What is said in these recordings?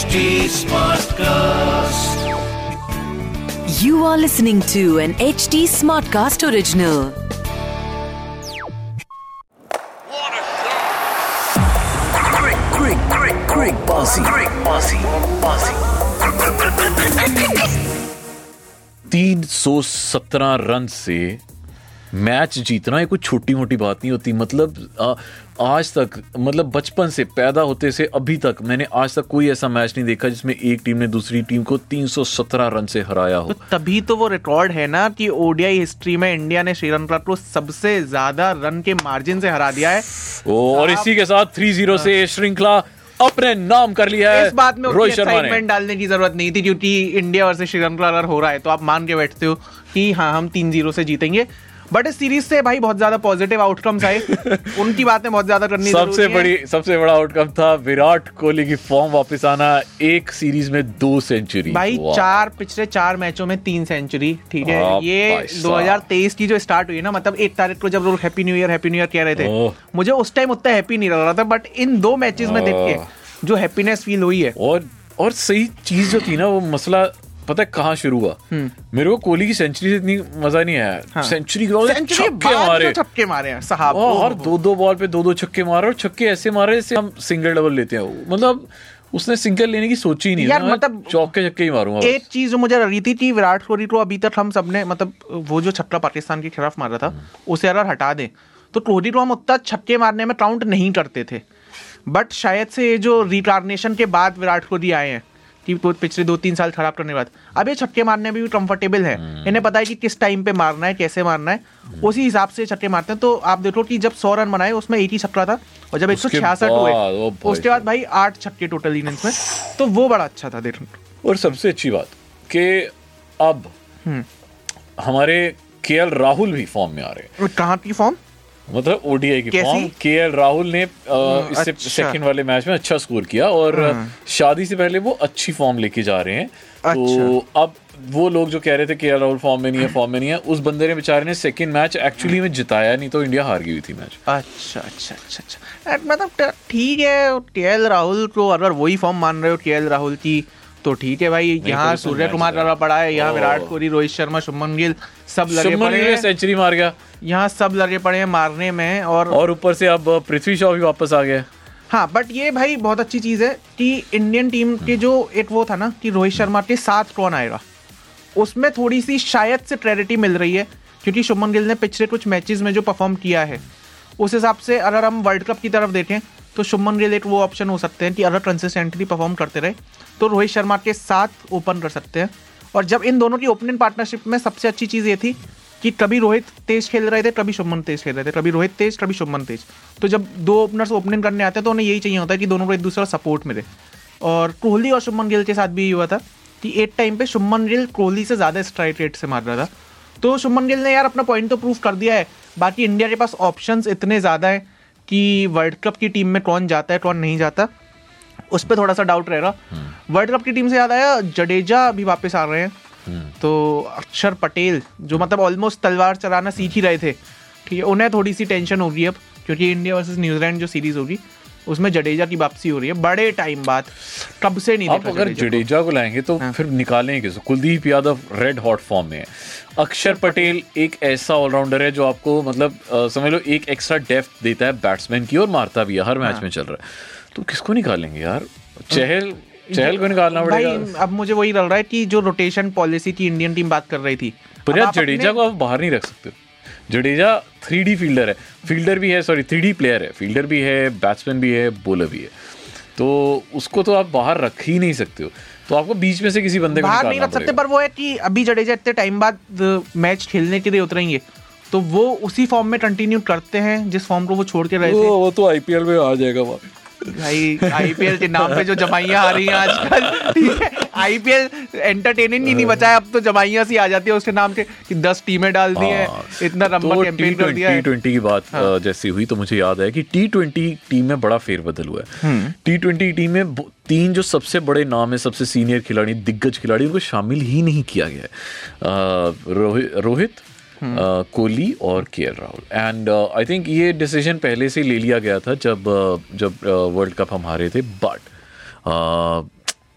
HD Smartcast. You are listening to an HD Smartcast original. What a Quick, quick, quick, quick, bossy, quick, bossy, bossy. 317 run से match जीतना ये कोई छोटी मोटी बात नहीं होती। मतलब आ, आज तक मतलब बचपन से पैदा होते से अभी तक मैंने आज तक कोई ऐसा मैच नहीं देखा जिसमें एक टीम ने दूसरी टीम को 317 रन से हराया हो। तो तभी तो वो रिकॉर्ड है ना कि ओडीआई हिस्ट्री में इंडिया ने श्रीलंका को सबसे ज़्यादा रन के मार्जिन से हरा दिया है। ओ, और इसी के साथ 3-0 से श्रृंखला अपने नाम कर लिया है इस बात में रोहित शर्मा ने। डालने की ज़रूरत नहीं थी क्योंकि इंडिया वर्सेस श्रीलंका अगर हो रहा है तो आप मान के बैठते हो कि हाँ हम तीन ज़ीरो से जीतेंगे। बट इस सीरीज़ से भाई बहुत ज़्यादा पॉजिटिव आउटकम्स आए। उनकी बातें बहुत ज़्यादा करनी सबसे बड़ी सबसे बड़ा आउटकम था विराट कोहली की फॉर्म वापस आना एक सीरीज़ में दो सेंचुरी भाई चार पिछले चार मैचों में तीन सेंचुरी ठीक है? हाँ, ये भाई 2023 की जो स्टार्ट हुई ना मतलब एक तारीख को जब लोग happy new year happy new year कह रहे थे। मुझे उस टाइम उतना हैप्पी नहीं लग रहा था बट इन दो मैचेस में देख के जो हैप्पीनेस फील हुई है। और और सही चीज़ जो थी ना वो मसला पता है कहाँ शुरू हुआ? मेरे को कोहली की सेंचुरी से इतनी मज़ा नहीं आया। हाँ। सेंचुरी छक्के मारे। छक्के मारे हैं साहब। और दो दो बॉल पे दो दो छक्के मारे और छक्के ऐसे मारे जैसे हम सिंगल डबल लेते हैं। मतलब उसने सिंगल लेने की सोची ही नहीं यार, मतलब- चौके छक्के ही मारूँगा एक चीज़ मुझे लगी थी कि विराट कोहली को अभी तक हम सबने मतलब वो जो छक्का पाकिस्तान के खिलाफ मारा था उसे अगर हटा दें तो कोहली को हम उतना छक्के मारने में काउंट नहीं करते थे। बट शायद से ये जो रिटार्नेशन के बाद विराट कोहली आए हैं कि वो पिछले दो तीन साल खराब करने के बाद। अब ये छक्के मारने में भी कंफर्टेबल है। इन्हें पता है कि किस टाइम पे मारना है कैसे मारना है। उसी हिसाब से छक्के मारते हैं। तो आप देखो कि जब सौ रन बनाए उसमें एक ही छक्का था और जब एक सौ छियासठ हुए उसके बाद भाई आठ छक्के टोटल इनिंग्स में। तो वो बड़ा अच्छा था देखने और सबसे अच्छी बात कि अब हम्म। हमारे के राहुल भी फॉर्म में आ रहे हैं। कहाँ की फॉर्म मतलब ओडीआई की फॉर्म केएल राहुल ने अ, इससे अच्छा। सेकंड वाले मैच में अच्छा स्कोर किया और शादी से पहले वो अच्छी फॉर्म लेके जा रहे हैं। अच्छा। तो अब वो लोग जो कह रहे थे केएल राहुल फॉर्म में नहीं है फॉर्म में नहीं है उस बंदे ने बेचारे ने सेकंड मैच एक्चुअली में जिताया नहीं तो इंडिया हार गई थी मैच अच्छा अच्छा अच्छा अच्छा। मतलब ठीक है के राहुल को अगर वही फॉर्म मान रहे हो के राहुल की तो ठीक है भाई तो यहाँ सूर्य कुमार। लड़ा पड़ा है यहाँ विराट कोहली रोहित शर्मा शुभमन गिल सब लगे पड़े हैं। सेंचुरी मार गया। यहाँ सब लगे पड़े हैं मारने में और और ऊपर से अब पृथ्वी शॉ भी वापस आ गया हाँ बट ये भाई बहुत अच्छी चीज़ है कि इंडियन टीम के जो एक वो था ना कि रोहित शर्मा के साथ कौन आएगा? उसमें थोड़ी सी शायद से क्लैरिटी मिल रही है क्योंकि शुभमन गिल ने पिछले कुछ मैचेस में जो परफॉर्म किया है उस हिसाब से अगर हम वर्ल्ड कप की तरफ़ देखें तो शुभमन गिल एक वो ऑप्शन हो सकते हैं कि अगर कंसिस्टेंटली परफॉर्म करते रहे तो रोहित शर्मा के साथ ओपन कर सकते हैं। और जब इन दोनों की ओपनिंग पार्टनरशिप में सबसे अच्छी चीज़ ये थी कि कभी रोहित तेज खेल रहे थे कभी शुभमन तेज खेल रहे थे कभी रोहित तेज कभी शुभमन तेज। तो जब दो ओपनर्स ओपनिंग करने आते हैं तो उन्हें यही चाहिए होता है कि दोनों को एक दूसरे का सपोर्ट मिले। और कोहली और शुभमन गिल के साथ भी हुआ था कि एक टाइम पे शुभमन गिल कोहली से ज़्यादा स्ट्राइक रेट से मार रहा था। तो शुभमन गिल ने यार अपना पॉइंट तो प्रूव कर दिया है, बाकी इंडिया के पास ऑप्शंस इतने ज़्यादा हैं कि वर्ल्ड कप की टीम में कौन जाता है कौन नहीं जाता उस पर थोड़ा सा डाउट रहेगा वर्ल्ड कप की टीम से याद आया जडेजा भी वापस आ रहे हैं। तो अक्षर पटेल जो मतलब ऑलमोस्ट तलवार चलाना सीख ही रहे थे। ठीक है उन्हें थोड़ी सी टेंशन होगी अब क्योंकि इंडिया वर्सेस न्यूजीलैंड जो सीरीज़ होगी उसमें जडेजा की वापसी हो रही है बड़े टाइम बाद कब से नहीं आप अगर जडेजा को। लाएँगे तो हाँ। फिर निकालेंगे किसको Kuldeep Yadav red hot form में है। अक्षर पटेल एक ऐसा ऑलराउंडर है जो आपको मतलब समझ लो एक एक्स्ट्रा डेप्थ देता है बैट्समैन की और मारता भी है हर हाँ। मैच में चल रहा है। तो किसको निकालेंगे यार? चहल चहल को निकालना पड़ेगा। अब मुझे वही लग रहा है कि जो रोटेशन पॉलिसी की इंडियन टीम बात कर रही थी जडेजा को आप बाहर नहीं रख सकते। जडेजा थ्री डी फील्डर है। फील्डर भी है सॉरी थ्री प्लेयर है। फील्डर भी है बैट्समैन भी है बॉलर भी है। तो उसको तो आप बाहर रख ही नहीं सकते हो। तो आपको बीच में से किसी बंदे को बाहर नहीं रख सकते पर वो है कि अभी जडेजा इतने टाइम बाद मैच खेलने के लिए उतरेंगे। तो वो उसी फॉर्म में कंटिन्यू करते हैं जिस फॉर्म को वो छोड़ के रहे थे। वो वो तो आईपीएल में आ जाएगा वहाँ भाई आईपीएल के नाम पे जो जमाइयाँ आ रही हैं आजकल ठीक है आईपीएल एंटरटेनिंग ही नहीं बचा है अब तो जमाइयाँ सी आ जाती है उसके नाम के कि दस टीमें डाल दी हैं हाँ। इतना लंबा कैंपेन कर दिया टी है ट्वेंटी की बात हाँ। जैसी हुई तो मुझे याद है कि टी ट्वेंटी टीम में बड़ा फेरबदल हुआ। है टी ट्वेंटी टीम में तीन जो सबसे बड़े नाम है सबसे सीनियर खिलाड़ी दिग्गज खिलाड़ी उनको शामिल ही नहीं किया गया है रोहित कोहली और K Rahul and I think ये डिसीज़न पहले से ले लिया गया था जब जब वर्ल्ड कप हम हारे थे बट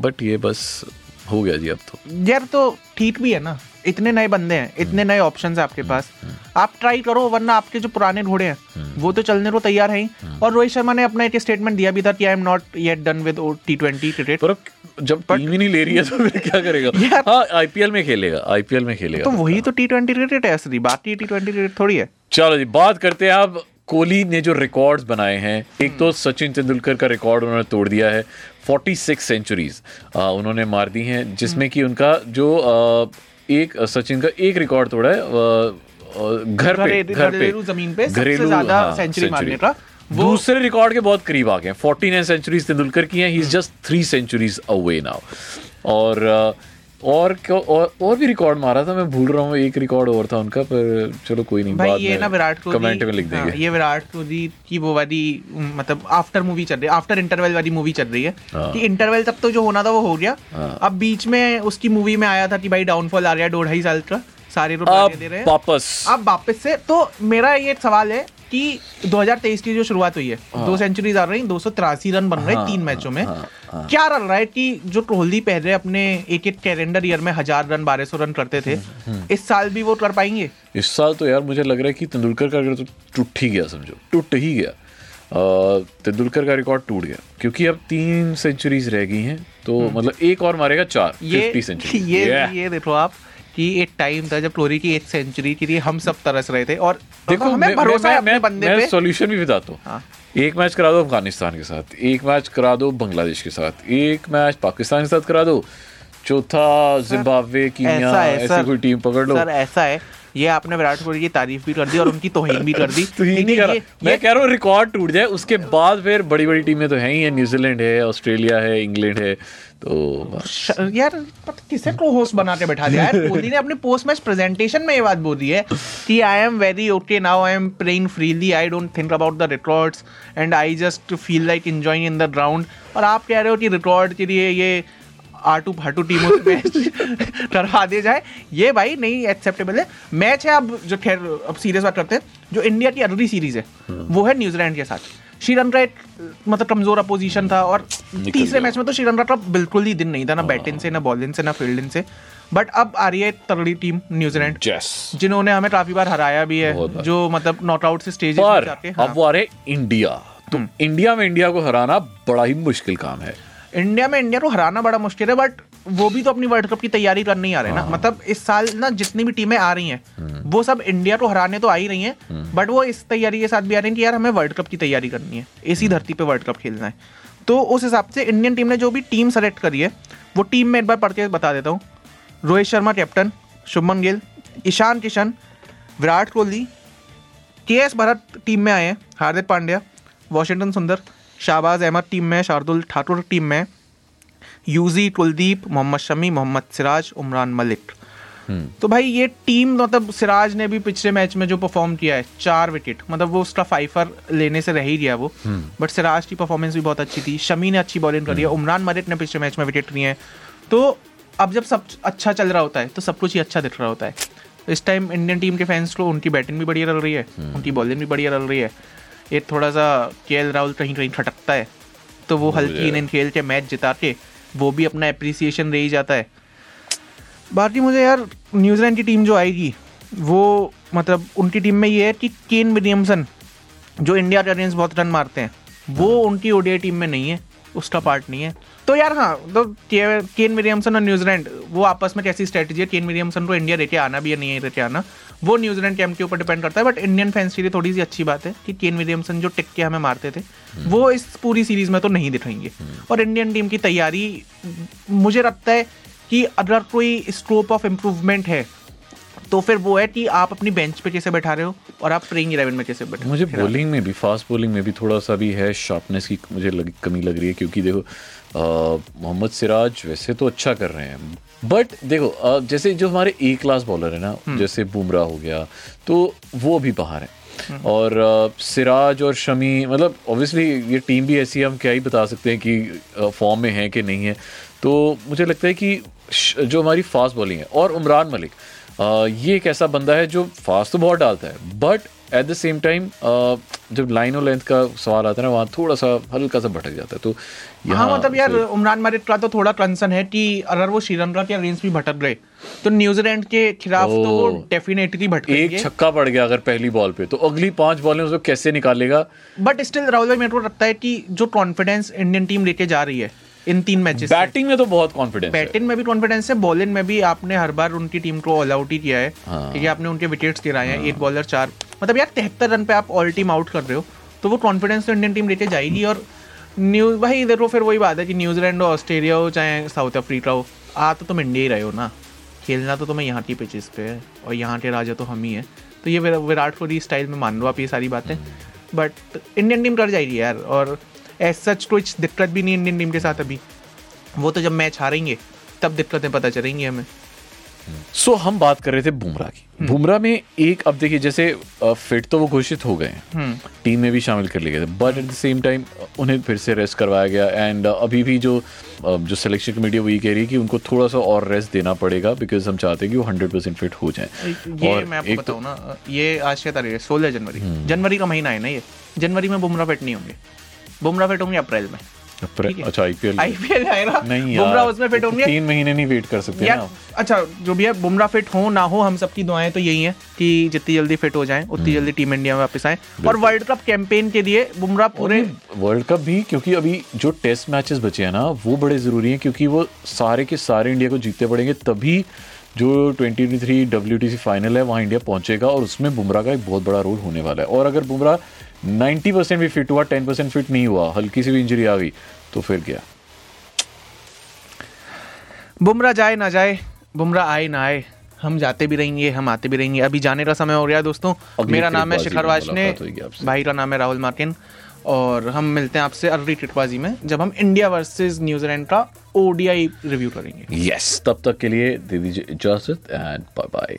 बट ये बस हो गया जी अब तो. यार तो ठीक भी है ना. इतने नए बंदे हैं इतने नए ऑप्शंस हैं आपके पास. आप ट्राई करो वरना आपके जो पुराने घोड़े हैं वो तो चलने को तैयार हैं और रोहित शर्मा ने अपना एक स्टेटमेंट दिया भी था कि I am not yet done with T twenty cricket जब टीम ही नहीं ले रही है तो फिर क्या करेगा? हाँ आईपीएल में खेलेगा आईपीएल में खेलेगा। तो वही तो टी ट्वेंटी क्रिकेट है असली बाकी टी ट्वेंटी क्रिकेट थोड़ी है। चलो जी बात करते हैं अब कोहली ने जो रिकॉर्ड्स बनाए हैं एक तो सचिन तेंदुलकर का रिकॉर्ड उन्होंने तोड़ दिया है 46 सेंचुरीज उन्होंने मार दी हैं जिसमें कि उनका जो एक सचिन का एक रिकॉर्ड तोड़ा है घर पे घर पे। घरेलू ज़मीन पे सबसे घरेलू, ज़्यादा हाँ, सेंचुरी मारने का। दूसरे रिकॉर्ड के बहुत करीब आ गए हैं। 49 सेंचुरीज तेंदुलकर की हैं। He is just three centuries away now और और और, और भी रिकॉर्ड मारा था। मैं भूल रहा हूँ एक रिकॉर्ड और था उनका पर चलो कोई नहीं भाई ये ना विराट कोहली कमेंट में लिख हाँ, देंगे ये विराट कोहली की वो वाली मतलब आफ्टर मूवी चल रही है आफ्टर इंटरवल वाली मूवी चल रही है। हाँ। कि इंटरवल तक तो जो होना था वो हो गया। हाँ। अब बीच में उसकी मूवी में आया था कि भाई डाउनफॉल आ रहा है दो ढाई साल का सारे लोग दे रहे हैं। वापस। अब वापस से तो मेरा ये सवाल है कि 2023 की जो शुरुआत हुई है दो सेंचुरीज आ रही दो सौ तिरासी रन बन रहे हाँ, तीन मैचों में। हाँ, हाँ। क्या रन रहा है कि जो कोहली पहले अपने एक एक कैलेंडर ईयर में हज़ार रन बारह सौ रन करते थे हम्म, इस साल भी वो कर पाएँगे? इस साल तो यार मुझे लग रहा है कि तेंदुलकर का रिकॉर्ड तो टूट ही गया समझो। टूट ही गया। तेंदुलकर का रिकॉर्ड टूट गया। क्योंकि अब तीन सेंचुरीज रह गई हैं तो मतलब एक और मारेगा चार हम्म। ये सेंचुरी ये ये देखो आप कि एक टाइम था जब क्लोरी की एक सेंचुरी के लिए हम सब तरस रहे थे और देखो हमें भरोसा है अपने बंदे पे। सॉल्यूशन भी बताता हूँ। हाँ। एक मैच करा दो अफ़गानिस्तान के साथ एक मैच करा दो बांग्लादेश के साथ एक मैच पाकिस्तान के साथ करा दो। चौथा जिम्बाब्वे की ऐसी कोई टीम पकड़ लो। सर ऐसा है। ये आपने विराट कोहली की तारीफ़ भी कर दी और उनकी तोहिन भी कर दी। नहीं कर। मैं कह रहा हूँ रिकॉर्ड टूट जाए उसके बाद फिर बड़ी बड़ी टीमें तो हैं ही है। न्यूजीलैंड है ऑस्ट्रेलिया है इंग्लैंड है तो यार किसे को होस्ट बना के बैठा दिया यार कोहली ने अपनी पोस्ट मैच प्रेजेंटेशन में ये बात बोली है कि I am very okay now I am playing freely I don't think about the records and I just feel like enjoying in the ground और आप कह रहे हो कि रिकॉर्ड के लिए ये आटू फाटू टीमों से मैच करवा दिया जाए। ये भाई नहीं एक्सेप्टेबल है। मैच है अब जो खैर अब सीरियस बात करते हैं जो इंडिया की अगली सीरीज़ है वो है न्यूजीलैंड के साथ। श्रीलंका एक मतलब कमज़ोर अपोजिशन था और तीसरे मैच में तो श्रीलंका का बिल्कुल ही दिन नहीं था ना बैटिंग से ना बॉलिंग से ना फील्डिंग से। बट अब आ रही है तगड़ी टीम न्यूजीलैंड Yes. जिन्होंने हमें काफ़ी बार हराया भी है जो मतलब नॉट आउट से स्टेज पर हाँ। अब वो आ रहे इंडिया तो हम्म। इंडिया में इंडिया को हराना बड़ा ही मुश्किल काम है। इंडिया में इंडिया को हराना बड़ा मुश्किल है बट वो भी तो अपनी वर्ल्ड कप की तैयारी करने ही आ रहे हैं ना। मतलब इस साल ना जितनी भी टीमें आ रही हैं वो सब इंडिया को हराने तो आ ही रही हैं बट वो इस तैयारी के साथ भी आ रही हैं कि यार हमें वर्ल्ड कप की तैयारी करनी है इसी धरती पे वर्ल्ड कप खेलना है। तो उस हिसाब से इंडियन टीम ने जो भी टीम सेलेक्ट करी है वो टीम में एक बार पढ़ के बता देता हूँ। Rohit Sharma captain Shubman Gill Ishan Kishan Virat Kohli K S Bharat team में आए हैं हार्दिक पांड्या वॉशिंगटन सुंदर शाहबाज अहमद टीम में शार्दुल ठाकुर टीम में यूजी कुलदीप मोहम्मद शमी मोहम्मद सिराज उमरान मलिक। तो भाई ये टीम मतलब सिराज ने भी पिछले मैच में जो परफॉर्म किया है चार विकेट मतलब वो उसका फाइफर लेने से रह ही गया वो। बट सिराज की परफॉर्मेंस भी बहुत अच्छी थी शमी ने अच्छी बॉलिंग करी है उमरान मलिक ने पिछले मैच में विकेट लिए हैं। तो अब जब सब अच्छा चल रहा होता है तो सब कुछ ही अच्छा दिख रहा होता है। इस टाइम इंडियन टीम के फैंस को उनकी बैटिंग भी बढ़िया लग रही है उनकी बॉलिंग भी बढ़िया लग रही है। एक थोड़ा सा के राहुल कहीं कहीं खटकता है तो वो हल्की इनिंग खेल के मैच जिता के वो भी अपना अप्रिसिएशन दे ही जाता है। बाकी मुझे यार न्यूजीलैंड की टीम जो आएगी वो मतलब उनकी टीम में ये है कि केन विलियमसन जो इंडिया के अगेंस्ट बहुत रन मारते हैं वो उनकी ओडीआई टीम में नहीं है उसका पार्ट नहीं है। तो यार हाँ तो केन विलियमसन और न्यूजीलैंड वो आपस में कैसी स्ट्रेटजी है? केन विलियमसन को इंडिया लेके आना भी या नहीं लेके आना। वो न्यूजीलैंड कैंप के ऊपर डिपेंड करता है बट इंडियन फैंस के लिए थोड़ी सी अच्छी बात है कि केन विलियमसन जो टिक के हमें मारते थे वो इस पूरी सीरीज़ में तो नहीं दिखाएँगे। और इंडियन टीम की तैयारी मुझे लगता है कि अगर कोई स्कोप ऑफ़ इम्प्रूवमेंट है तो फिर वो है कि आप अपनी बेंच पे कैसे बैठा रहे हो और आप प्लेइंग इलेवन में कैसे बैठे मुझे बॉलिंग में भी फास्ट बॉलिंग में भी थोड़ा सा भी है शार्पनेस की मुझे लग, कमी लग रही है क्योंकि देखो मोहम्मद सिराज वैसे तो अच्छा कर रहे हैं बट देखो अ, जैसे जो हमारे ए क्लास बॉलर है ना जैसे बुमराह हो गया तो वो अभी बाहर है। और अ, सिराज और शमी मतलब ऑब्वियसली ये टीम भी ऐसी है हम क्या ही बता सकते हैं कि फॉर्म में है कि नहीं है। तो मुझे लगता है कि जो हमारी फास्ट बॉलिंग है और उमरान मलिक आ, ये एक ऐसा बंदा है जो फास्ट तो बहुत डालता है but at the same time जब लाइन और लेंथ का सवाल आता है ना वहाँ थोड़ा सा हल्का सा भटक जाता है तो हाँ यहाँ मतलब यार उमरान मालिक का तो थोड़ा कंसर्न है कि अगर वो श्रीलंका के अगेंस्ट भी भटक गए तो न्यूजीलैंड के खिलाफ तो वो। डेफिनेटली एक छक्का पड़ गया अगर पहली बॉल पे तो अगली पाँच बॉलें उसको कैसे निकालेगा बट स्टिल राहुल भाई मेरे को लगता है कि जो कॉन्फिडेंस इंडियन टीम लेके जा रही है इन तीन मैचेस बैटिंग में तो बहुत कॉन्फिडेंस बैटिंग में भी कॉन्फिडेंस है बॉलिंग में भी आपने हर बार उनकी टीम को ऑल आउट ही किया है हाँ। ठीक है आपने उनके विकेट्स गिराए हैं एक बॉलर चार। मतलब यार तिहत्तर रन पे आप ऑल टीम आउट कर रहे हो तो वो कॉन्फिडेंस तो इंडियन टीम लेके जाएगी और न्यूज़ भाई देखो फिर वही बात है कि न्यूजीलैंड हो ऑस्ट्रेलिया हो चाहे साउथ अफ्रीका हो आ तो तुम इंडिया ही रहे हो ना। खेलना तो तुम्हें यहाँ की पिचेस पे है और यहाँ के राजा तो हम ही है। तो ये विराट कोहली स्टाइल में मान लो आप ये सारी बातें। बट इंडियन टीम कर जाएगी यार और एज सच कुछ दिक्कत भी नहीं इंडियन टीम के साथ अभी। वो तो जब मैच हारेंगे तब दिक्कतें पता चलेंगी हमें। सो so, हम बात कर रहे थे बुमराह की। बुमराह में एक अब देखिए जैसे फिट तो वो घोषित हो गए टीम में भी शामिल कर लिए गए थे। But at the same time उन्हें फिर से रेस्ट करवाया गया। एंड अभी भी जो जो सिलेक्शन कमेटी वही कह रही है कि उनको थोड़ा सा और रेस्ट देना पड़ेगा बिकॉज़ हम चाहते हैं कि वो हंड्रेड परसेंट फिट हो जाए। ये मैं आपको बताऊँ ना ये आज क्या तारीख है? सोलह जनवरी। जनवरी का महीना है ना ये। जनवरी में बुमराह फिट नहीं होंगे। बुमराह फिट होंगे अप्रैल में। अच्छा आईपीएल आईपीएल आएगा नहीं बुमराह उसमें फिट होंगे? तीन महीने नहीं वेट कर सकते ना अच्छा जो भी है बुमराह फिट हो ना हो हम सबकी दुआएँ तो यही है कि जितनी जल्दी फिट हो जाएँ उतनी जल्दी टीम इंडिया में वापस आए। और वर्ल्ड कप कैंपेन के लिए बुमराह पूरे वर्ल्ड कप भी क्योंकि अभी जो टेस्ट मैचेस बचे हैं ना वो बड़े ज़रूरी हैं क्योंकि वो सारे के सारे इंडिया को जीतते पड़ेंगे तभी जो 2023 डब्ल्यू फाइनल है वहाँ इंडिया पहुंचेगा और उसमें बुमराह का एक बहुत बड़ा रोल होने वाला है। और अगर बुमराह 90 परसेंट भी फिट हुआ 10 परसेंट फिट नहीं हुआ हल्की सी भी इंजरी आ गई तो फिर क्या? बुमराह जाए ना जाए बुमराह आए ना आए हम जाते भी रहेंगे हम आते भी रहेंगे। अभी जाने का समय हो गया दोस्तों। मेरा नाम है शिखर वाशने। भाई का नाम है राहुल मार्किन और हम मिलते हैं आपसे अगली क्रिकबाजी में जब हम इंडिया वर्सेस न्यूजीलैंड का ओडीआई रिव्यू करेंगे। यस yes, तब तक के लिए दे दीजिए इजाज़त and bye bye